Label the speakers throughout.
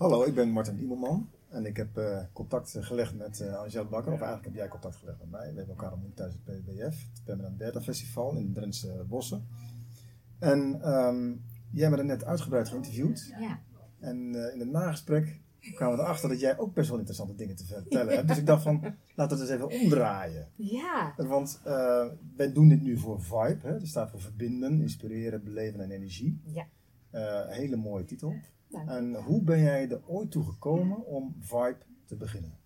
Speaker 1: Hallo, ik ben Martin Diemelman en ik heb uh, contact gelegd met uh, Angel Bakker, of eigenlijk heb jij contact gelegd met mij. We hebben elkaar ontmoet tijdens het PBF, het Permanent Data Festival in de Drentse Bossen. En um, jij bent er net uitgebreid geïnterviewd.
Speaker 2: Ja.
Speaker 1: En uh, in het nagesprek kwamen we erachter dat jij ook best wel interessante dingen te vertellen hebt. Dus ik dacht van, laten we het eens even omdraaien.
Speaker 2: Ja.
Speaker 1: Want uh, wij doen dit nu voor Vibe, hè? dat staat voor verbinden, inspireren, beleven en energie.
Speaker 2: Ja.
Speaker 1: Uh, hele mooie titel.
Speaker 2: Dank.
Speaker 1: En hoe ben jij er ooit toe gekomen om Vibe te beginnen?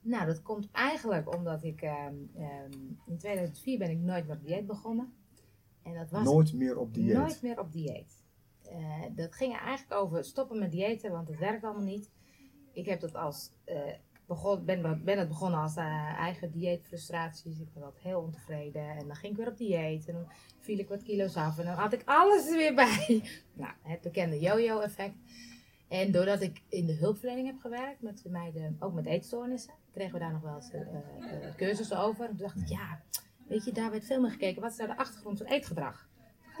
Speaker 2: Nou, dat komt eigenlijk omdat ik um, um, in 2004 ben ik nooit meer op dieet begonnen. En dat was
Speaker 1: nooit meer op dieet?
Speaker 2: Nooit meer op dieet. Uh, dat ging eigenlijk over stoppen met diëten, want het werkt allemaal niet. Ik heb dat als, uh, begon, ben, het begonnen als uh, eigen dieetfrustraties. Ik was heel ontevreden en dan ging ik weer op dieet en dan viel ik wat kilo's af en dan had ik alles er weer bij. Nou, het bekende yo-yo effect. En doordat ik in de hulpverlening heb gewerkt, met meiden, ook met eetstoornissen, kregen we daar nog wel eens cursussen over. En toen dacht ik, ja, weet je, daar werd veel meer gekeken. Wat is nou de achtergrond van eetgedrag?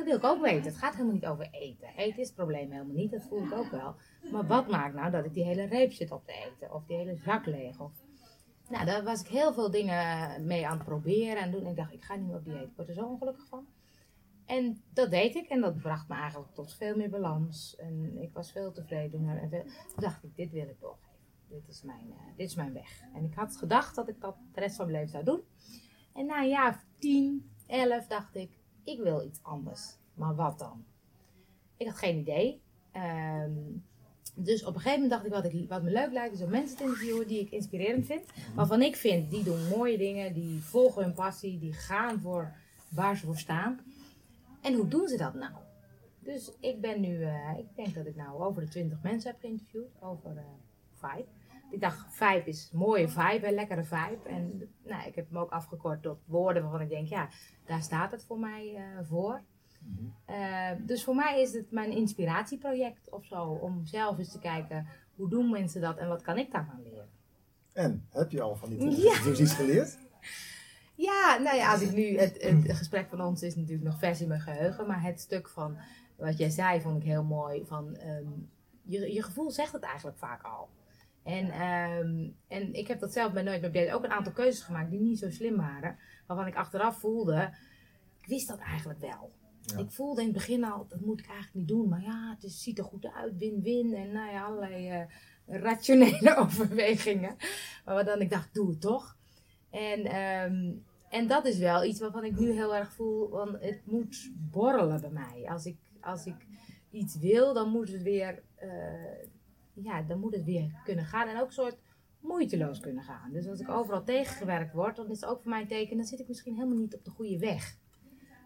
Speaker 2: Ik ook weten. Het gaat helemaal niet over eten. Eten is het probleem helemaal niet, dat voel ik ook wel. Maar wat maakt nou dat ik die hele reep zit op te eten? Of die hele zak leeg? Of... Nou, daar was ik heel veel dingen mee aan het proberen. En toen ik dacht ik, ga niet meer op dieet. Ik word er zo ongelukkig van. En dat deed ik. En dat bracht me eigenlijk tot veel meer balans. En ik was veel tevredener. En. Toen dacht ik, dit wil ik doorgeven. Dit is, mijn, uh, dit is mijn weg. En ik had gedacht dat ik dat de rest van mijn leven zou doen. En na een jaar of tien, elf dacht ik, ik wil iets anders. Maar wat dan? Ik had geen idee. Um, dus op een gegeven moment dacht ik wat, ik, wat me leuk lijkt, is om mensen te interviewen die ik inspirerend vind. Waarvan ik vind, die doen mooie dingen, die volgen hun passie, die gaan voor waar ze voor staan. En hoe doen ze dat nou? Dus ik ben nu, uh, ik denk dat ik nou over de 20 mensen heb geïnterviewd over uh, Vibe. Ik dacht, vibe is een mooie vibe, een lekkere vibe. En nou, ik heb hem ook afgekort tot woorden waarvan ik denk, ja, daar staat het voor mij uh, voor. Mm -hmm. uh, dus voor mij is het mijn inspiratieproject of zo, om zelf eens te kijken, hoe doen mensen dat en wat kan ik daarvan leren?
Speaker 1: En, heb je al van die interviews ja. iets geleerd?
Speaker 2: Ja, nou ja, als ik nu, het, het gesprek van ons is natuurlijk nog vers in mijn geheugen, maar het stuk van wat jij zei vond ik heel mooi, van um, je, je gevoel zegt het eigenlijk vaak al. En, um, en ik heb dat zelf bij Nooit meer ook een aantal keuzes gemaakt die niet zo slim waren. Waarvan ik achteraf voelde, ik wist dat eigenlijk wel. Ja. Ik voelde in het begin al, dat moet ik eigenlijk niet doen. Maar ja, het is, ziet er goed uit, win-win. En nou ja, allerlei uh, rationele overwegingen. Maar wat dan ik dacht, doe het toch. En, um, en dat is wel iets waarvan ik nu heel erg voel, want het moet borrelen bij mij. Als ik, als ik iets wil, dan moet het weer... Uh, ja, dan moet het weer kunnen gaan en ook een soort moeiteloos kunnen gaan. Dus als ik overal tegengewerkt word, dan is het ook voor mij een teken, dan zit ik misschien helemaal niet op de goede weg.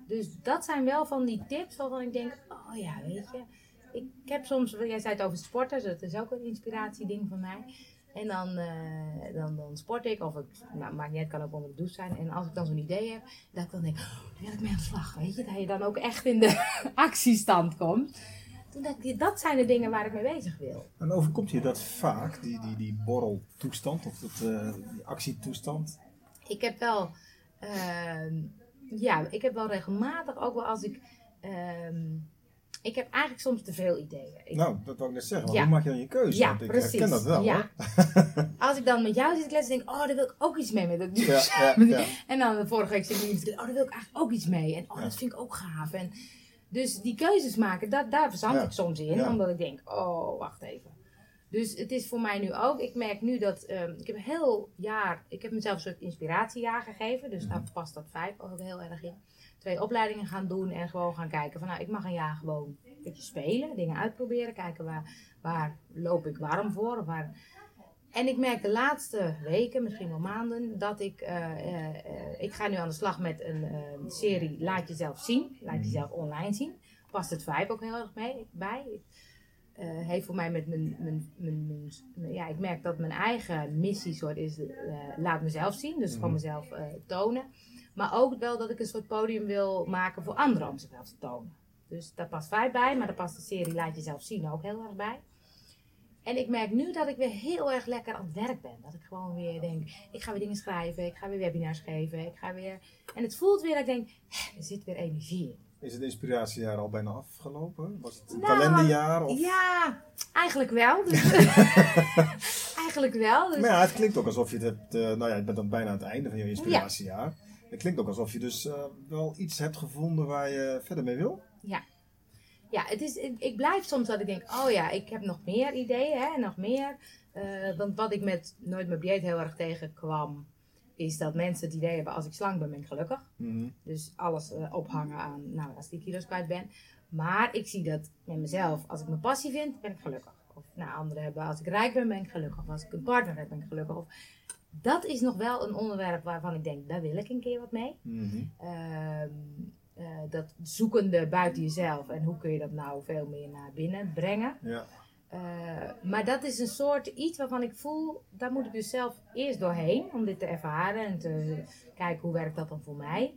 Speaker 2: Dus dat zijn wel van die tips waarvan ik denk, oh ja, weet je, ik heb soms, jij zei het over sporten, dat is ook een inspiratieding van mij. En dan, uh, dan, dan sport ik, of ik, nou, maakt niet kan ook onder de douche zijn. En als ik dan zo'n idee heb, dat ik dan denk, oh, daar wil ik mee aan slag, weet je. Dat je dan ook echt in de actiestand komt. Dat zijn de dingen waar ik mee bezig wil.
Speaker 1: En overkomt je dat vaak, die, die, die borreltoestand of dat, uh, die actietoestand?
Speaker 2: Ik heb wel, uh, ja, ik heb wel regelmatig, ook wel als ik, uh, ik heb eigenlijk soms te veel ideeën. Ik,
Speaker 1: nou, dat wou ik net zeggen, ja. hoe maak je dan je keuze?
Speaker 2: Ja,
Speaker 1: Want ik
Speaker 2: precies.
Speaker 1: herken dat wel
Speaker 2: ja. als ik dan met jou zit te kletsen, denk ik, oh, daar wil ik ook iets mee met dat
Speaker 1: Ja.
Speaker 2: En dan de vorige week zit ik oh, daar wil ik eigenlijk ook iets mee. En oh, dat vind ik ook gaaf. En, dus die keuzes maken, dat, daar verzand
Speaker 1: Ja.
Speaker 2: ik soms in.
Speaker 1: Ja.
Speaker 2: Omdat ik denk, oh, wacht even. Dus het is voor mij nu ook, ik merk nu dat, ehm, ik heb een heel jaar, ik heb mezelf een soort inspiratiejaar gegeven. Dus daar past dat vijf ook heel erg in. Twee opleidingen gaan doen en gewoon gaan kijken van, nou, ik mag een jaar gewoon een beetje spelen, dingen uitproberen. Kijken waar, waar loop ik warm voor. Of waar... En ik merk de laatste weken, misschien wel maanden, dat ik, eh, eh, eh, ik ga nu aan de slag met een serie Laat jezelf zien. Laat jezelf online zien. Past het vibe ook heel erg mee, bij. Heeft voor mij met mijn, mijn, mijn, ja, ik merk dat mijn eigen missie soort is, laat mezelf zien. Dus gewoon mezelf eh, tonen. Maar ook wel dat ik een soort podium wil maken voor anderen om zichzelf te tonen. Dus daar past vibe bij, maar daar past de serie Laat jezelf zien ook heel erg bij. En ik merk nu dat ik weer heel erg lekker aan het werk ben. Dat ik gewoon weer denk, ik ga weer dingen schrijven, ik ga weer webinars geven, ik ga weer... En het voelt weer dat ik denk, "Hè, er zit weer energie in.
Speaker 1: Is het inspiratiejaar al bijna afgelopen? Was het een
Speaker 2: Nou,
Speaker 1: kalenderjaar? Of...
Speaker 2: Ja, eigenlijk wel. Dus eigenlijk wel. Dus
Speaker 1: Maar ja, het klinkt ook alsof je het hebt. eh, nou ja, je bent dan bijna aan het einde van je inspiratiejaar. Het klinkt ook alsof je dus eh, wel iets hebt gevonden waar je verder mee wil.
Speaker 2: ja, het is, ik, blijf soms dat ik denk, oh ja, ik heb nog meer ideeën, hè, nog meer. Eh, want wat ik met Nooit meer dieet heel erg tegenkwam, is dat mensen het idee hebben, als ik slank ben, ben ik gelukkig.
Speaker 1: Mhm.
Speaker 2: Dus alles eh, ophangen aan, nou, als ik kilo's kwijt ben. Maar ik zie dat met mezelf, als ik mijn passie vind, ben ik gelukkig. Of nou, anderen hebben, als ik rijk ben, ben ik gelukkig. Of als ik een partner heb, ben ik gelukkig. Of, dat is nog wel een onderwerp waarvan ik denk, daar wil ik een keer wat mee. Ehm, eh, dat zoekende buiten jezelf en hoe kun je dat nou veel meer naar binnen brengen.
Speaker 1: Ja.
Speaker 2: Eh, maar dat is een soort iets waarvan ik voel, daar moet ik dus zelf eerst doorheen om dit te ervaren en te kijken hoe werkt dat dan voor mij.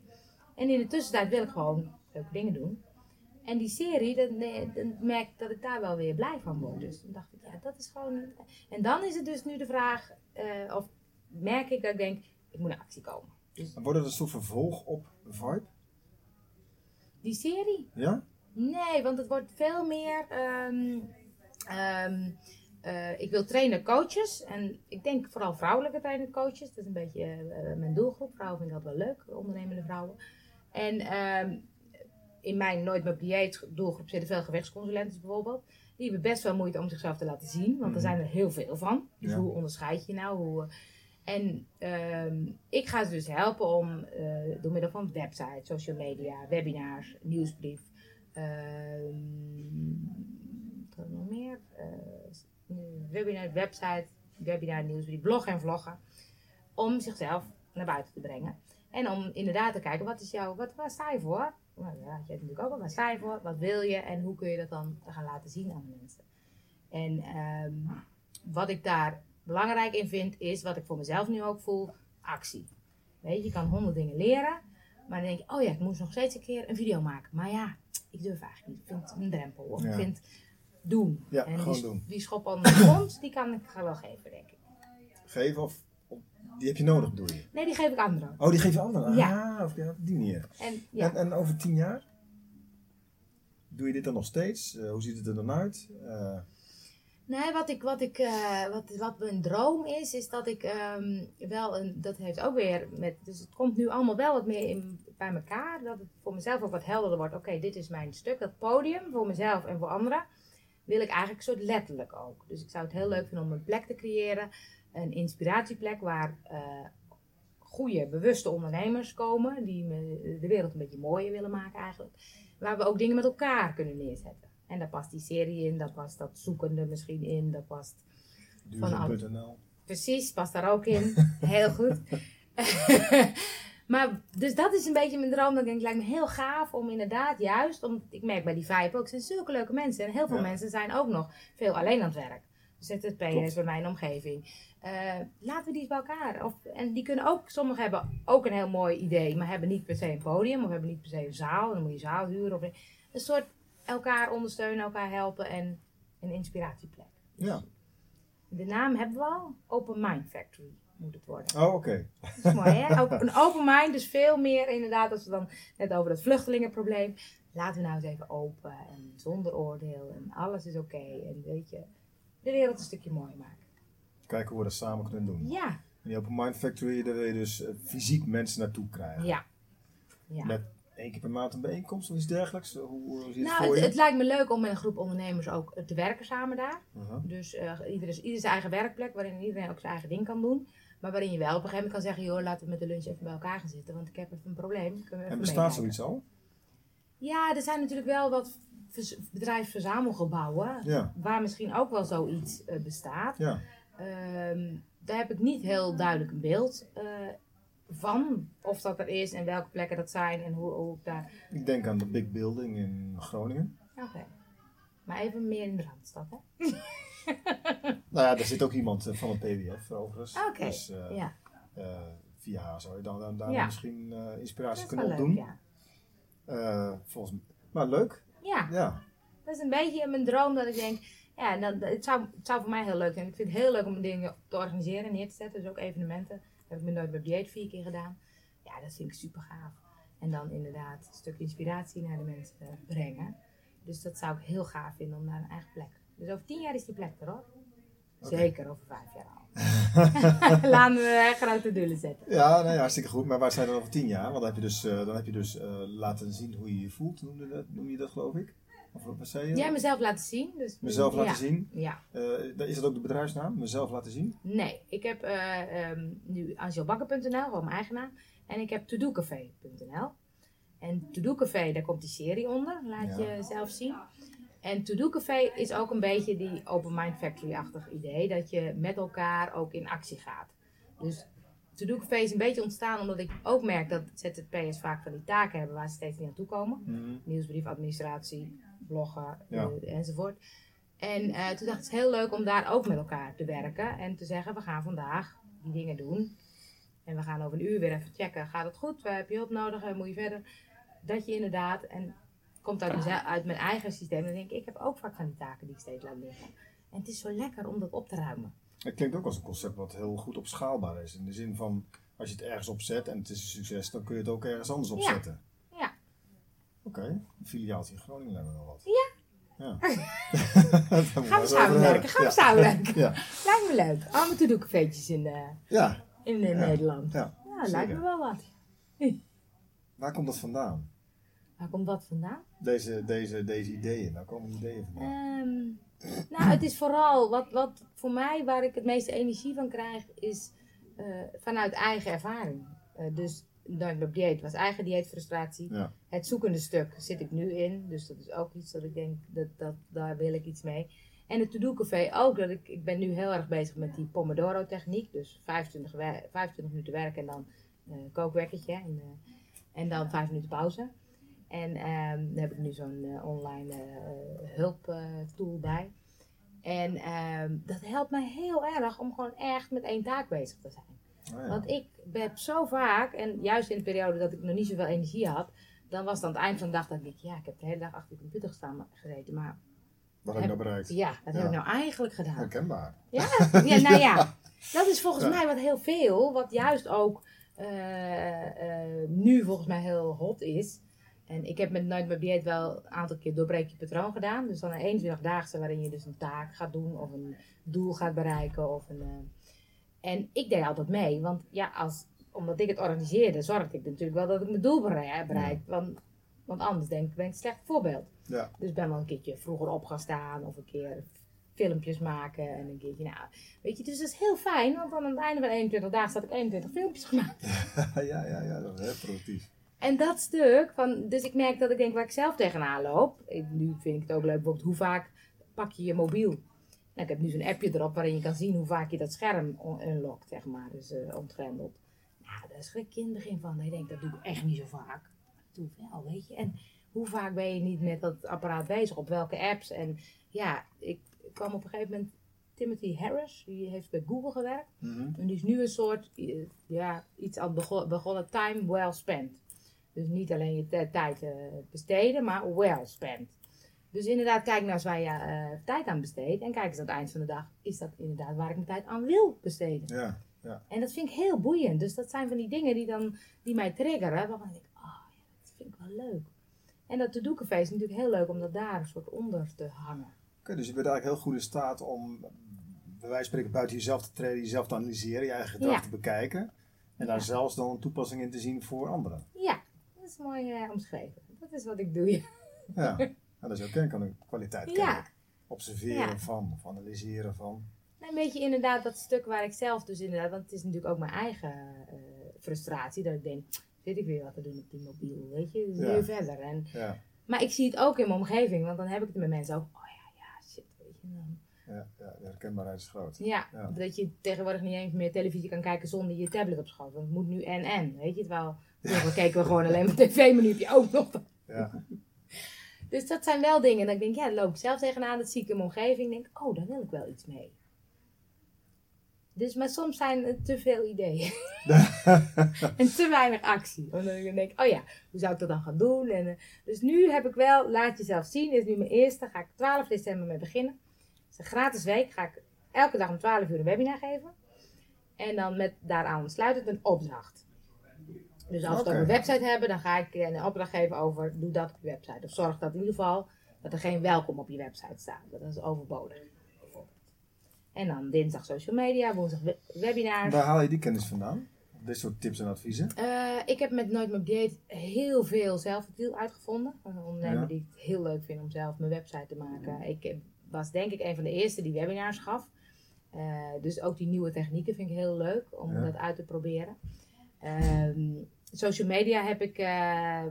Speaker 2: En in de tussentijd wil ik gewoon leuke dingen doen. En die serie, dan, dan merk ik dat ik daar wel weer blij van word. Dus dan dacht ik, ja, dat is gewoon. En dan is het dus nu de vraag, eh, of merk ik dat ik denk, ik moet naar actie komen. Dus
Speaker 1: Wordt het een soort vervolg op Vibe?
Speaker 2: Die serie,
Speaker 1: Ja?
Speaker 2: Nee, want het wordt veel meer. ehm, ehm, eh, ik wil trainen coaches. En ik denk vooral vrouwelijke trainen coaches. Dat is een beetje eh, mijn doelgroep. Vrouwen vinden dat wel leuk, ondernemende vrouwen. En ehm, in mijn Nooit meer dieet doelgroep zitten veel gewichtsconsulenten bijvoorbeeld. Die hebben best wel moeite om zichzelf te laten zien. Want er
Speaker 1: Mhm.
Speaker 2: zijn er heel veel van. Dus
Speaker 1: Ja.
Speaker 2: hoe onderscheid je nou? Hoe, en ehm, ik ga ze dus helpen om eh, door middel van websites, social media, webinars, nieuwsbrief. ehm, wat er nog meer? Eh, webinar, website, webinar, nieuwsbrief, bloggen en vloggen. Om zichzelf naar buiten te brengen. En om inderdaad te kijken, wat is jouw, wat, sta je voor? Nou, ja, je hebt natuurlijk ook wel, waar sta je voor? Wat wil je? En hoe kun je dat dan gaan laten zien aan de mensen? En ehm, wat ik daar belangrijk in vind, is wat ik voor mezelf nu ook voel, actie. Weet je, je kan honderd dingen leren, maar dan denk je, oh ja, ik moest nog steeds een keer een video maken. Maar ja, ik durf eigenlijk niet. Ik vind het een drempel. Of
Speaker 1: Ja.
Speaker 2: ik vind doen.
Speaker 1: Ja,
Speaker 2: en
Speaker 1: gewoon
Speaker 2: die,
Speaker 1: doen.
Speaker 2: die schop onder de grond, die kan ik wel geven, denk ik.
Speaker 1: Geven of, die heb je nodig, bedoel je?
Speaker 2: Nee, die geef ik anderen.
Speaker 1: Oh, die geef je anderen?
Speaker 2: Ja.
Speaker 1: Ah, of ja, die manier.
Speaker 2: En ja,
Speaker 1: En, en over tien jaar? Doe je dit dan nog steeds? Eh, hoe ziet het er dan uit? Eh,
Speaker 2: Nee, wat, ik, wat, ik, eh, wat, wat mijn droom is, is dat ik ehm, wel een. Dat heeft ook weer met. Dus het komt nu allemaal wel wat meer bij elkaar. Dat het voor mezelf ook wat helderder wordt. Oké, dit is mijn stuk. Dat podium voor mezelf en voor anderen. Wil ik eigenlijk soort letterlijk ook. Dus ik zou het heel leuk vinden om een plek te creëren. Een inspiratieplek waar eh goede, bewuste ondernemers komen. Die de wereld een beetje mooier willen maken eigenlijk. Waar we ook dingen met elkaar kunnen neerzetten. En daar past die serie in, daar past dat zoekende misschien in, daar past
Speaker 1: Duurzaam.nl.
Speaker 2: Precies, past daar ook in. Heel goed. maar dus dat is een beetje mijn droom. Dat ik denk, lijkt me heel gaaf om inderdaad juist, om, ik merk bij die Vibe ook, zijn zulke leuke mensen. En heel veel
Speaker 1: Ja.
Speaker 2: mensen zijn ook nog veel alleen aan het werk. ZZP'ers
Speaker 1: Klopt.
Speaker 2: bij mijn omgeving. Eh, laten we die eens bij elkaar. Of, en die kunnen ook, sommigen hebben ook een heel mooi idee, maar hebben niet per se een podium of hebben niet per se een zaal. Dan moet je zaal huren. Of een soort elkaar ondersteunen, elkaar helpen en een inspiratieplek.
Speaker 1: Ja.
Speaker 2: De naam hebben we al. Open Mind Factory moet het worden.
Speaker 1: Oh, oké.
Speaker 2: Dat is mooi, hè? Een open mind, dus veel meer inderdaad, als we dan net over het vluchtelingenprobleem. Laten we nou eens even open en zonder oordeel en alles is oké. En weet je, de wereld een stukje mooier maken.
Speaker 1: Kijken hoe we dat samen kunnen doen.
Speaker 2: Ja,
Speaker 1: En die Open Mind Factory, daar wil je dus eh, fysiek mensen naartoe krijgen.
Speaker 2: ja. ja.
Speaker 1: Met één keer per maand een bijeenkomst of iets dergelijks? Hoe, het
Speaker 2: Nou,
Speaker 1: voor
Speaker 2: het,
Speaker 1: je?
Speaker 2: het lijkt me leuk om met een groep ondernemers ook te werken samen daar.
Speaker 1: Aha.
Speaker 2: Dus eh ieder, ieder zijn eigen werkplek, waarin iedereen ook zijn eigen ding kan doen. Maar waarin je wel op een gegeven moment kan zeggen, joh, laten we met de lunch even bij elkaar gaan zitten, want ik heb even een probleem. Even
Speaker 1: En bestaat zoiets al?
Speaker 2: Ja, er zijn natuurlijk wel wat bedrijfsverzamelgebouwen,
Speaker 1: Ja.
Speaker 2: waar misschien ook wel zoiets eh, bestaat.
Speaker 1: Ja.
Speaker 2: Ehm, daar heb ik niet heel duidelijk een beeld eh, van, of dat er is en welke plekken dat zijn en hoe, hoe ik daar...
Speaker 1: Ik denk aan de Big Building in Groningen.
Speaker 2: Oké. Maar even meer in de Randstad, hè?
Speaker 1: Nou ja, daar zit ook iemand eh, van het PWF overigens.
Speaker 2: Oké,
Speaker 1: Dus eh,
Speaker 2: ja.
Speaker 1: eh, via haar zou je dan, dan daar
Speaker 2: Ja.
Speaker 1: misschien
Speaker 2: Dat
Speaker 1: inspiratie kunnen
Speaker 2: leuk,
Speaker 1: opdoen.
Speaker 2: ja.
Speaker 1: Volgens mij. Maar leuk.
Speaker 2: Ja,
Speaker 1: Ja.
Speaker 2: dat is een beetje mijn droom dat ik denk, ja, dan, het, zou, het zou voor mij heel leuk zijn. Ik vind het heel leuk om dingen te organiseren en neer te zetten. Dus ook evenementen. Dat heb ik me nooit bij dieet vier keer gedaan. Ja, dat vind ik super gaaf. En dan inderdaad een stuk inspiratie naar de mensen brengen. Dus dat zou ik heel gaaf vinden om naar een eigen plek. Dus over tien jaar is die plek er hoor. Zeker over vijf jaar al. Laten we grote doelen zetten.
Speaker 1: Ja, nee, hartstikke goed. Maar waar zijn we dan over tien jaar? Want dan heb je dus, eh, dan heb je dus eh, laten zien hoe je je voelt, dat, noem je dat geloof ik? Of wat zei je?
Speaker 2: Jij mezelf laten zien. Dus,
Speaker 1: Mezelf laten
Speaker 2: ja.
Speaker 1: zien.
Speaker 2: Ja.
Speaker 1: Eh, is dat ook de bedrijfsnaam? Mezelf laten zien?
Speaker 2: Nee, ik heb eh um, nu angelbakker.nl, gewoon mijn eigen naam. En ik heb todocafé.nl. En Café, daar komt die serie onder, laat
Speaker 1: Ja.
Speaker 2: je zelf zien. En Café is ook een beetje die Open Mind Factory-achtig idee, dat je met elkaar ook in actie gaat. Dus Café is een beetje ontstaan omdat ik ook merk dat ZZP'ers vaak van die taken hebben waar ze steeds niet aan toe komen. Nieuwsbrief, administratie, bloggen
Speaker 1: Ja.
Speaker 2: eh, enzovoort. En eh, toen dacht ik, het is heel leuk om daar ook met elkaar te werken. En te zeggen, we gaan vandaag die dingen doen. En we gaan over een uur weer even checken. Gaat het goed? Heb je hulp nodig? Moet je verder? Dat je inderdaad, en komt uit, mezelf, uit mijn eigen systeem. Dan denk ik, ik heb ook vaak van die taken die ik steeds laat liggen. En het is zo lekker om dat op te ruimen.
Speaker 1: Het klinkt ook als een concept wat heel goed opschaalbaar is. In de zin van, als je het ergens opzet en het is een succes, dan kun je het ook ergens anders opzetten.
Speaker 2: Ja.
Speaker 1: Oké, een filiaaltje in Groningen lijkt me wel wat.
Speaker 2: Ja.
Speaker 1: Ja.
Speaker 2: Gaan we samenwerken? Gaan we samenwerken?
Speaker 1: Ja.
Speaker 2: Lijkt me leuk. Allemaal to-do-cafeetjes in, de,
Speaker 1: Ja,
Speaker 2: in eh,
Speaker 1: Ja.
Speaker 2: Nederland.
Speaker 1: ja.
Speaker 2: Ja, lijkt me wel wat.
Speaker 1: Waar komt dat vandaan?
Speaker 2: Waar komt dat vandaan?
Speaker 1: Deze, deze, deze ideeën, waar komen die ideeën vandaan?
Speaker 2: Ehm, nou, het is vooral wat, wat voor mij waar ik het meeste energie van krijg, is eh, vanuit eigen ervaring. Eh, dus Op dieet was eigen dieetfrustratie.
Speaker 1: Ja.
Speaker 2: Het zoekende stuk zit ik nu in, dus dat is ook iets dat ik denk, dat, dat, daar wil ik iets mee. En het To-Do Café ook, dat ik, ik ben nu heel erg bezig met die Pomodoro techniek. Dus 25, wer- 25 minuten werken en dan eh kookwekkertje en, eh, en dan 5 minuten pauze. En ehm daar heb ik nu zo'n eh, online hulptool bij. En ehm, dat helpt mij heel erg om gewoon echt met één taak bezig te zijn.
Speaker 1: Oh, ja.
Speaker 2: Want ik heb zo vaak, en juist in de periode dat ik nog niet zoveel energie had, dan was het aan het eind van de dag dat ik denk, ja, ik heb de hele dag achter de computer gestaan gezeten, maar
Speaker 1: Wat heb je nou bereikt?
Speaker 2: ja, wat heb ik nou eigenlijk gedaan?
Speaker 1: Herkenbaar.
Speaker 2: Ja, ja, nou ja, dat is volgens mij wat heel veel, wat juist ook eh, eh, nu volgens mij heel hot is. En ik heb met Nooit meer dieet wel een aantal keer doorbreek je patroon gedaan. Dus dan een 21 daagse waarin je dus een taak gaat doen of een doel gaat bereiken. Of een, eh, En ik deed altijd mee, want ja, als, omdat ik het organiseerde, zorgde ik natuurlijk wel dat ik mijn doel berei- bereik. Want, want anders denk ik, ben ik een slecht voorbeeld.
Speaker 1: Ja.
Speaker 2: Dus ik ben wel een keertje vroeger op gaan staan of een keer filmpjes maken en een keertje, nou, weet je, dus dat is heel fijn, want dan aan het einde van 21 dagen had ik 21 filmpjes gemaakt.
Speaker 1: ja, ja, ja, dat is heel productief.
Speaker 2: En dat stuk, van, dus ik merk dat ik denk waar ik zelf tegenaan loop. Ik, nu vind ik het ook leuk, bijvoorbeeld hoe vaak pak je je mobiel? Nou, ik heb nu zo'n appje erop waarin je kan zien hoe vaak je dat scherm unlockt, zeg maar, dus ontgrendelt. Nou, daar schrik je in het begin van. Ik denk, dat doe ik echt niet zo vaak. Maar dat doe ik wel, weet je. En hoe vaak ben je niet met dat apparaat bezig? Op welke apps? En ja, ik kwam op een gegeven moment Timothy Harris, die heeft bij Google gewerkt.
Speaker 1: Mhm.
Speaker 2: En die is nu een soort, eh, ja, iets aan bego- begonnen, time well spent. Dus niet alleen je tijd eh, besteden, maar well spent. Dus inderdaad, kijk nou eens waar je eh, tijd aan besteedt. En kijk eens aan het eind van de dag, is dat inderdaad waar ik mijn tijd aan wil besteden.
Speaker 1: Ja,
Speaker 2: En dat vind ik heel boeiend. Dus dat zijn van die dingen die, dan, die mij triggeren. Waarvan ik denk, oh ja, dat vind ik wel leuk. En dat to-do café is natuurlijk heel leuk om dat daar een soort onder te hangen.
Speaker 1: Oké, dus je bent eigenlijk heel goed in staat om, bij wijze van spreken, buiten jezelf te treden, jezelf te analyseren, je eigen gedrag
Speaker 2: Ja.
Speaker 1: te bekijken. En daar
Speaker 2: Ja.
Speaker 1: zelfs dan een toepassing in te zien voor anderen.
Speaker 2: Ja, dat is mooi eh, omschreven. Dat is wat ik doe. Ja.
Speaker 1: Ja dat is ook een kwaliteit
Speaker 2: Ja.
Speaker 1: Observeren
Speaker 2: Ja.
Speaker 1: van, of analyseren van.
Speaker 2: Een beetje inderdaad dat stuk waar ik zelf dus inderdaad, want het is natuurlijk ook mijn eigen eh, frustratie, dat ik denk, zit ik weer wat te doen op die mobiel, weet je, dus
Speaker 1: Ja.
Speaker 2: verder. En,
Speaker 1: Ja,
Speaker 2: maar ik zie het ook in mijn omgeving, want dan heb ik het met mensen ook, oh ja, ja, shit, weet je. Dan,
Speaker 1: ja, ja de herkenbaarheid is groot.
Speaker 2: ja,
Speaker 1: Ja.
Speaker 2: dat je tegenwoordig niet eens meer televisie kan kijken zonder je tablet op schoot, want het moet nu en en, weet je, terwijl vroeger keken we gewoon alleen maar tv, maar nu heb je ook nog
Speaker 1: Ja,
Speaker 2: Dus dat zijn wel dingen dat ik denk, ja, daar loop ik zelf tegenaan, dat zie ik in mijn omgeving, denk oh, daar wil ik wel iets mee. Dus, maar soms zijn het te veel ideeën. en te weinig actie. Omdat ik dan denk, oh ja, hoe zou ik dat dan gaan doen? En, eh, dus nu heb ik wel, laat jezelf zien, is nu mijn eerste, ga ik 12 december mee beginnen. Het is een gratis week, ga ik elke dag om 12 uur een webinar geven. En dan met daaraan sluitend een opdracht. Dus als we
Speaker 1: Oké.
Speaker 2: het over een website hebben, dan ga ik een opdracht geven over doe dat op je website. Of zorg dat in ieder geval dat er geen welkom op je website staat. Dat is overbodig. En dan dinsdag social media, woensdag we- webinars.
Speaker 1: Waar haal je die kennis vandaan? Dit soort tips en adviezen?
Speaker 2: Eh, ik heb met Nooit meer dieet heel veel zelfvertiel uitgevonden. Een ondernemer
Speaker 1: Ja.
Speaker 2: die het heel leuk vindt om zelf mijn website te maken. Ik was denk ik een van de eerste die webinars gaf. Eh, dus ook die nieuwe technieken vind ik heel leuk om
Speaker 1: Ja.
Speaker 2: dat uit te proberen. Ehm, social media heb ik eh,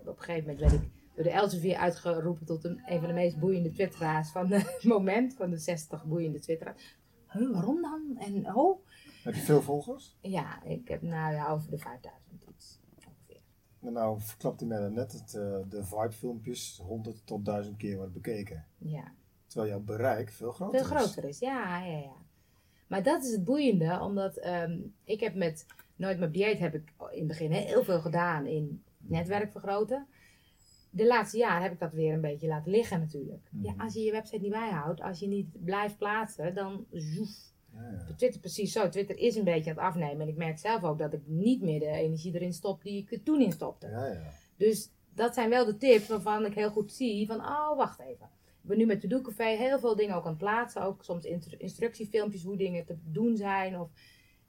Speaker 2: op een gegeven moment werd ik door de Elsevier uitgeroepen tot een, een van de meest boeiende twitteraars van het moment. Van de 60 boeiende twitteraars. Huh, waarom dan? En oh,
Speaker 1: Heb je veel volgers?
Speaker 2: ja, ik heb nou ja, over de 5000 iets ongeveer.
Speaker 1: En nou verklapte mij net dat eh, de vibe filmpjes 100 tot 1000 keer worden bekeken.
Speaker 2: Ja,
Speaker 1: Terwijl jouw bereik veel groter
Speaker 2: veel
Speaker 1: is.
Speaker 2: groter is. Ja, ja, ja. Maar dat is het boeiende, omdat ehm, ik heb met Nooit meer dieet heb ik in het begin heel veel gedaan in netwerk vergroten. De laatste jaren heb ik dat weer een beetje laten liggen natuurlijk. Ja,
Speaker 1: Mhm.
Speaker 2: als je je website niet bijhoudt, als je niet blijft plaatsen, dan zoef.
Speaker 1: Ja, ja.
Speaker 2: Twitter precies zo. Twitter is een beetje aan het afnemen. En ik merk zelf ook dat ik niet meer de energie erin stop die ik er toen in stopte.
Speaker 1: Ja, ja.
Speaker 2: Dus dat zijn wel de tips waarvan ik heel goed zie van, oh, wacht even. Ik ben nu met To Do Café heel veel dingen ook aan het plaatsen. Ook soms instru- instructiefilmpjes hoe dingen te doen zijn. Of...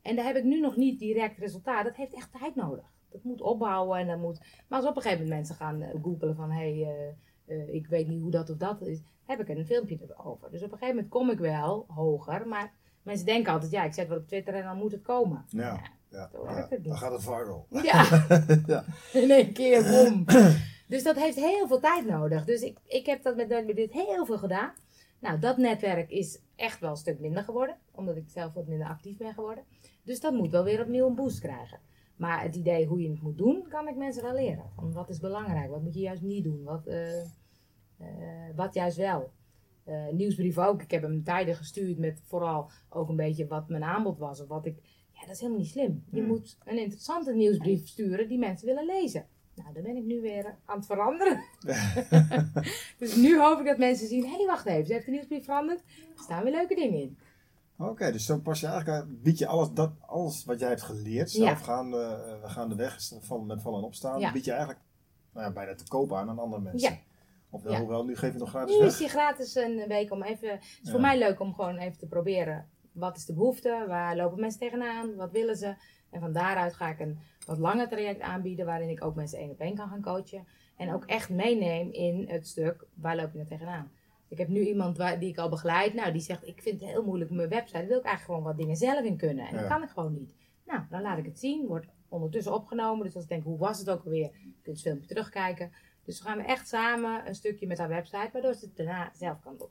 Speaker 2: En daar heb ik nu nog niet direct resultaat. Dat heeft echt tijd nodig. Dat moet opbouwen en dat moet... Maar als op een gegeven moment mensen gaan eh, googelen van, hé, hey, eh, eh, ik weet niet hoe dat of dat is. Heb ik er een filmpje erover. Dus op een gegeven moment kom ik wel hoger. Maar mensen denken altijd, ja, ik zet wat op Twitter en dan moet het komen.
Speaker 1: Ja, ja, ja.
Speaker 2: het.
Speaker 1: Dan gaat het viral.
Speaker 2: Ja.
Speaker 1: Ja.
Speaker 2: In één keer, boom. Dus dat heeft heel veel tijd nodig. Dus ik, ik heb dat met, met dit heel veel gedaan. Nou, dat netwerk is echt wel een stuk minder geworden. Omdat ik zelf wat minder actief ben geworden. Dus dat moet wel weer opnieuw een boost krijgen. Maar het idee hoe je het moet doen, kan ik mensen wel leren. Van wat is belangrijk? Wat moet je juist niet doen? Wat, eh, eh, wat juist wel? Eh, nieuwsbrief ook. Ik heb hem tijden gestuurd met vooral ook een beetje wat mijn aanbod was. Of wat ik... Ja, dat is helemaal niet slim. Je
Speaker 1: Hmm.
Speaker 2: moet een interessante nieuwsbrief sturen die mensen willen lezen. Nou, daar ben ik nu weer aan het veranderen. dus nu hoop ik dat mensen zien, hé, hey, wacht even, ze heeft de nieuwsbrief veranderd. Er staan weer leuke dingen in.
Speaker 1: Oké, dus zo pas je eigenlijk, aan- bied je alles, dat, alles wat jij hebt geleerd,
Speaker 2: Ja.
Speaker 1: zelf gaande, eh, we gaan de weg, vallen met vallen en opstaan,
Speaker 2: Ja.
Speaker 1: bied je eigenlijk nou ja, bijna te koop aan aan andere mensen.
Speaker 2: Ja.
Speaker 1: Of wel,
Speaker 2: Ja.
Speaker 1: hoewel, nu geef je nog gratis
Speaker 2: Nu is
Speaker 1: weg.
Speaker 2: die gratis een week om even. Het is
Speaker 1: Ja.
Speaker 2: voor mij leuk om gewoon even te proberen. Wat is de behoefte? Waar lopen mensen tegenaan? Wat willen ze? En van daaruit ga ik een wat langer traject aanbieden. Waarin ik ook mensen één op één kan gaan coachen. En ook echt meeneem in het stuk. Waar loop je nou tegenaan? Ik heb nu iemand waar, die ik al begeleid. Nou, die zegt: Ik vind het heel moeilijk mijn website. Wil ik eigenlijk gewoon wat dingen zelf in kunnen. En
Speaker 1: Ja.
Speaker 2: dat kan ik gewoon niet. Nou, dan laat ik het zien. Wordt ondertussen opgenomen. Dus als ik denk: Hoe was het ook alweer? Je kunt het filmpje terugkijken. Dus we gaan echt samen een stukje met haar website. Waardoor ze het daarna zelf kan doen.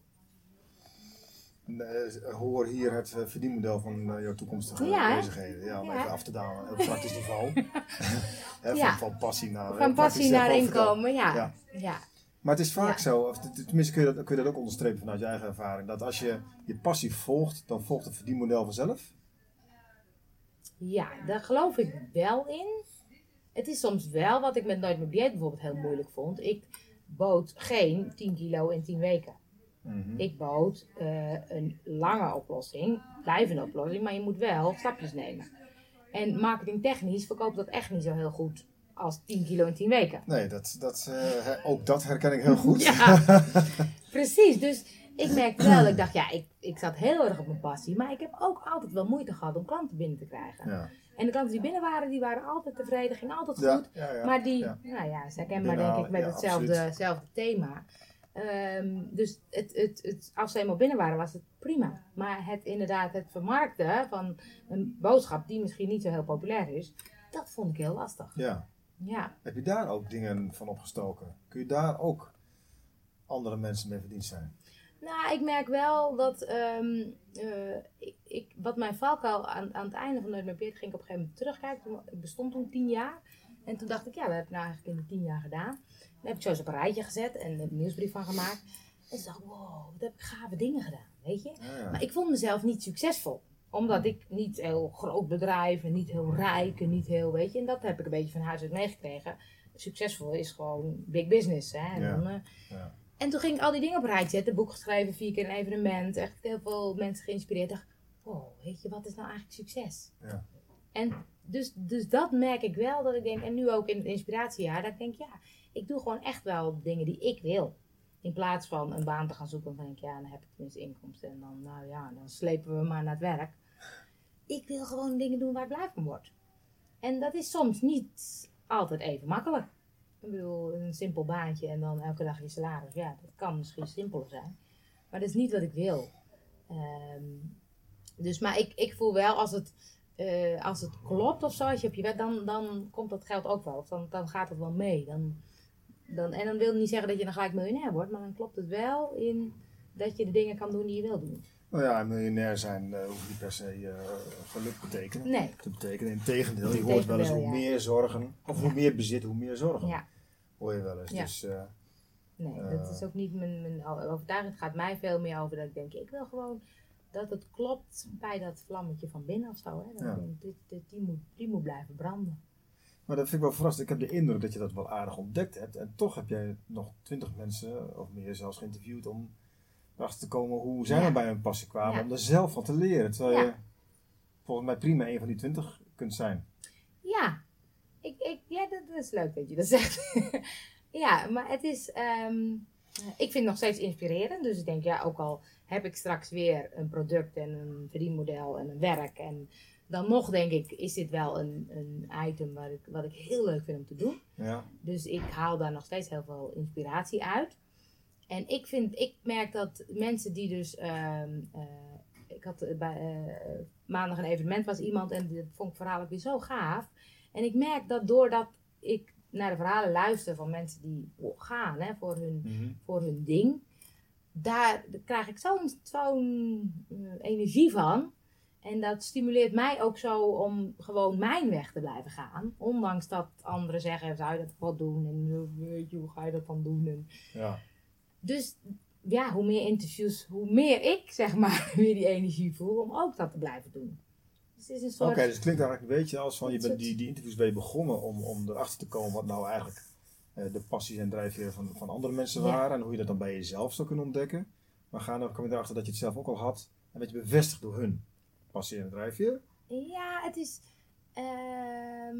Speaker 1: Eh, hoor hier het eh, verdienmodel van eh, jouw toekomstige
Speaker 2: Ja,
Speaker 1: bezigheden. Ja, om
Speaker 2: Ja.
Speaker 1: even af te dalen op praktisch niveau. Van,
Speaker 2: Ja.
Speaker 1: van passie naar
Speaker 2: Van passie naar inkomen, ja.
Speaker 1: Ja. Maar het is vaak zo, of tenminste kun je, dat, kun je dat ook onderstrepen vanuit je eigen ervaring, dat als je je passie volgt, dan volgt het verdienmodel vanzelf.
Speaker 2: Ja, daar geloof ik wel in. Het is soms wel wat ik met Nooit meer dieet bijvoorbeeld heel moeilijk vond. Ik bood geen 10 kilo in 10 weken.
Speaker 1: Mhm.
Speaker 2: Ik bood eh, een lange oplossing, blijvende oplossing, maar je moet wel stapjes nemen. En marketingtechnisch verkoopt dat echt niet zo heel goed als 10 kilo in 10 weken.
Speaker 1: Nee, dat, dat, eh, ook dat herken ik heel goed.
Speaker 2: Ja, precies. Dus ik merkte wel, ik dacht, ja, ik, ik zat heel erg op mijn passie. Maar ik heb ook altijd wel moeite gehad om klanten binnen te krijgen.
Speaker 1: Ja.
Speaker 2: En de klanten die binnen waren, die waren altijd tevreden, ging altijd goed.
Speaker 1: ja, ja.
Speaker 2: maar die, nou ja, ze herkenbaar denk ik met hetzelfde, hetzelfde thema. Ehm, dus het, het, het, als ze eenmaal binnen waren, was het prima. Maar het inderdaad, het vermarkten van een boodschap die misschien niet zo heel populair is, dat vond ik heel lastig.
Speaker 1: Ja.
Speaker 2: Ja.
Speaker 1: Heb je daar ook dingen van opgestoken? Kun je daar ook andere mensen mee verdiend zijn?
Speaker 2: Nou, ik merk wel dat ehm, eh, ik, ik, wat mijn valkuil aan, aan het einde van Nooit meer Beert ging ik op een gegeven moment terugkijken. Ik bestond toen tien jaar. En toen dacht ik, ja, wat heb ik nou eigenlijk in de tien jaar gedaan? Dan heb ik zo eens op een rijtje gezet en een nieuwsbrief van gemaakt. En toen dacht ik, wow, wat heb ik gave dingen gedaan, weet je?
Speaker 1: Ja, ja.
Speaker 2: Maar ik vond mezelf niet succesvol. Omdat ik niet heel groot bedrijf en niet heel rijk en niet heel, weet je. En dat heb ik een beetje van huis uit meegekregen. Succesvol is gewoon big business, hè. En,
Speaker 1: Ja.
Speaker 2: dan, eh,
Speaker 1: Ja.
Speaker 2: en toen ging ik al die dingen op een rijtje zetten. Boek geschreven, vier keer een evenement. Echt heel veel mensen geïnspireerd. Ik dacht, wow, weet je, wat is nou eigenlijk succes?
Speaker 1: Ja.
Speaker 2: En dus, dus dat merk ik wel, dat ik denk, en nu ook in het inspiratiejaar, dat ik denk, ja, ik doe gewoon echt wel dingen die ik wil. In plaats van een baan te gaan zoeken, dan denk ik, ja, dan heb ik tenminste inkomsten. En dan, nou ja, dan slepen we maar naar het werk. Ik wil gewoon dingen doen waar ik blij van word. En dat is soms niet altijd even makkelijk. Ik bedoel, een simpel baantje en dan elke dag je salaris. Ja, dat kan misschien simpeler zijn. Maar dat is niet wat ik wil. Ehm, dus, maar ik, ik voel wel als het, eh, als het klopt of zo, als je op je wet, dan, dan komt dat geld ook wel. Of dan, dan gaat het wel mee. Dan, dan, en dan wil het niet zeggen dat je dan gelijk miljonair wordt, maar dan klopt het wel in dat je de dingen kan doen die je wil doen.
Speaker 1: Nou ja, miljonair zijn uh, hoeft niet per se uh, geluk betekenen.
Speaker 2: Nee.
Speaker 1: Te betekenen. Integendeel, je hoort wel eens hoe
Speaker 2: ja.
Speaker 1: meer zorgen, of hoe meer bezit, hoe meer zorgen.
Speaker 2: Ja.
Speaker 1: Hoor je wel eens.
Speaker 2: Ja.
Speaker 1: Dus, uh,
Speaker 2: Nee, dat is ook niet mijn, mijn overtuiging. Het gaat mij veel meer over dat ik denk, ik wil gewoon dat het klopt bij dat vlammetje van binnen of zo. Hè? Dat
Speaker 1: Ja.
Speaker 2: dit, dit, die, moet, die moet blijven branden.
Speaker 1: maar dat vind ik wel verrassend. Ik heb de indruk dat je dat wel aardig ontdekt hebt. En toch heb jij nog twintig mensen, of meer zelfs, geïnterviewd om erachter te komen hoe zij nou bij hun passie kwamen. Om er zelf van te leren. Terwijl je volgens mij prima een van die twintig kunt zijn.
Speaker 2: Ja, ik, ik, ja dat, dat is leuk dat je dat zegt. ja, maar het is, ehm, ik vind het nog steeds inspirerend. Dus ik denk, ja, ook al heb ik straks weer een product en een verdienmodel en een werk. En dan nog denk ik, is dit wel een, een item waar ik, wat ik heel leuk vind om te doen.
Speaker 1: Ja.
Speaker 2: Dus ik haal daar nog steeds heel veel inspiratie uit. En ik vind, ik merk dat mensen die dus. ehm, eh, ik had eh, bij eh, maandag een evenement was iemand en dat vond ik verhaal ook weer zo gaaf. En ik merk dat doordat ik naar de verhalen luister van mensen die gaan hè, voor, hun,
Speaker 1: Mhm.
Speaker 2: voor hun ding, daar krijg ik zo'n zo'n eh, energie van. En dat stimuleert mij ook zo om gewoon mijn weg te blijven gaan. Ondanks dat anderen zeggen, zou je dat wel doen? En eh, weet je, hoe ga je dat dan doen? En
Speaker 1: ja.
Speaker 2: dus ja, hoe meer interviews, hoe meer ik zeg maar weer die energie voel om ook dat te blijven doen. Dus het is een
Speaker 1: Oké,
Speaker 2: soort.
Speaker 1: dus het klinkt eigenlijk een beetje als van je bent
Speaker 2: soort-
Speaker 1: die, die interviews ben je begonnen om, om erachter te komen wat nou eigenlijk de passies en drijfveren van, van andere mensen waren en hoe je dat dan bij jezelf zou kunnen ontdekken. Maar gaandeweg kwam je erachter dat je het zelf ook al had en dat je bevestigd door hun passie en drijfveer.
Speaker 2: Ja, het is. ehm,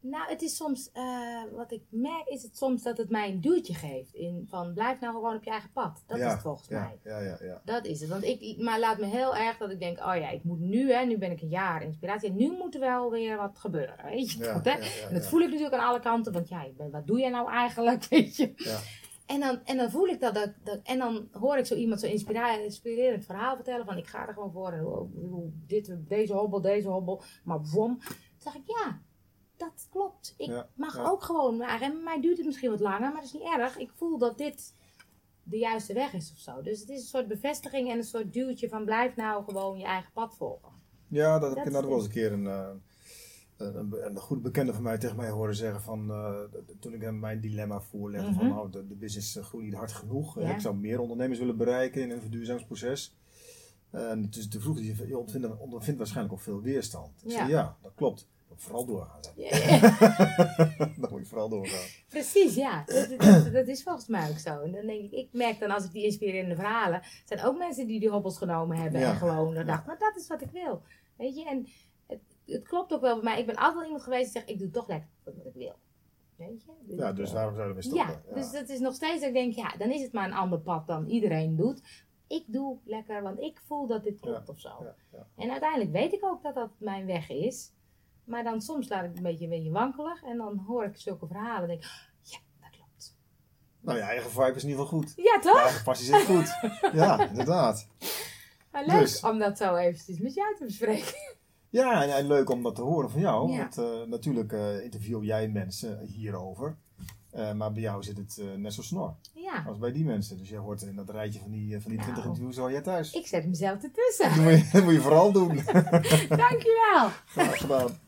Speaker 2: nou, het is soms. eh, wat ik merk is het soms dat het mij een duwtje geeft. In, van blijf nou gewoon op je eigen pad. Dat
Speaker 1: ja,
Speaker 2: is het volgens
Speaker 1: ja,
Speaker 2: mij.
Speaker 1: Ja, ja, ja.
Speaker 2: Dat is het. Want ik, maar laat me heel erg dat ik denk: oh ja, ik moet nu, hè, nu ben ik een jaar inspiratie. En nu moet er wel weer wat gebeuren. Weet je dat, hè? En dat voel ik natuurlijk aan alle kanten. Want ja, wat doe jij nou eigenlijk? Weet je?
Speaker 1: Ja.
Speaker 2: En dan, en dan voel ik dat, dat, dat- En dan hoor ik zo iemand zo inspirerend verhaal vertellen. Van ik ga er gewoon voor. En dit, deze hobbel, deze hobbel. Maar bom. Toen dacht ik, ja, dat klopt. Ik
Speaker 1: Ja,
Speaker 2: mag
Speaker 1: ja.
Speaker 2: ook gewoon. Maar en mij duurt het misschien wat langer. Maar dat is niet erg. Ik voel dat dit de juiste weg is of zo. Dus het is een soort bevestiging en een soort duwtje van blijf nou gewoon je eigen pad volgen.
Speaker 1: Ja, dat heb
Speaker 2: Dat
Speaker 1: ik inderdaad wel
Speaker 2: is-
Speaker 1: eens een keer een, eh, een, een, een goede bekende van mij tegen mij horen zeggen van eh, toen ik hem mijn dilemma voorlegde van
Speaker 2: Mhm.
Speaker 1: nou de, de business eh, groeit niet hard genoeg.
Speaker 2: Ja.
Speaker 1: Ik zou meer ondernemers willen bereiken in een verduurzamingsproces. En dus toen vroeg hij, je ondervindt, ondervindt waarschijnlijk ook veel weerstand. Ik
Speaker 2: Ja.
Speaker 1: zei ja, dat klopt. Vooral doorgaan.
Speaker 2: Ja, ja.
Speaker 1: dan moet je vooral doorgaan.
Speaker 2: Precies, ja. Dat, dat, dat is volgens mij ook zo. En dan denk ik, ik merk dan als ik die inspirerende verhalen, zijn ook mensen die die hobbels genomen hebben
Speaker 1: Ja.
Speaker 2: en gewoon dan dachten, maar dat is wat ik wil. Weet je, en het, het klopt ook wel bij mij. Ik ben altijd wel iemand geweest die zegt, ik doe toch lekker wat ik wil. Weet je?
Speaker 1: Ja, dus
Speaker 2: eh,
Speaker 1: waarom zouden we
Speaker 2: Ja,
Speaker 1: stoppen?
Speaker 2: dus dat is nog steeds dat ik denk, ja, dan is het maar een ander pad dan iedereen doet. Ik doe lekker, want ik voel dat dit klopt of zo.
Speaker 1: Ja, ja.
Speaker 2: En uiteindelijk weet ik ook dat dat mijn weg is. Maar dan soms laat ik het een beetje, een beetje wankelig. En dan hoor ik zulke verhalen en denk ik, ja, dat klopt.
Speaker 1: Nou, je eigen vibe is in ieder geval goed.
Speaker 2: Ja,
Speaker 1: Je
Speaker 2: toch?
Speaker 1: eigen passie zit goed. ja, inderdaad.
Speaker 2: Maar leuk
Speaker 1: Dus.
Speaker 2: om dat zo eventjes met jou te bespreken.
Speaker 1: Ja, en, en leuk om dat te horen van jou.
Speaker 2: Ja.
Speaker 1: Want eh, natuurlijk eh, interview jij mensen hierover. Eh, maar bij jou zit het net zo snor
Speaker 2: Ja,
Speaker 1: als bij die mensen. Dus jij hoort in dat rijtje van die, van die 20
Speaker 2: Nou.
Speaker 1: interviews al jij thuis.
Speaker 2: ik zet mezelf ertussen.
Speaker 1: Dat moet je, dat moet je vooral doen.
Speaker 2: Dankjewel.
Speaker 1: Graag gedaan.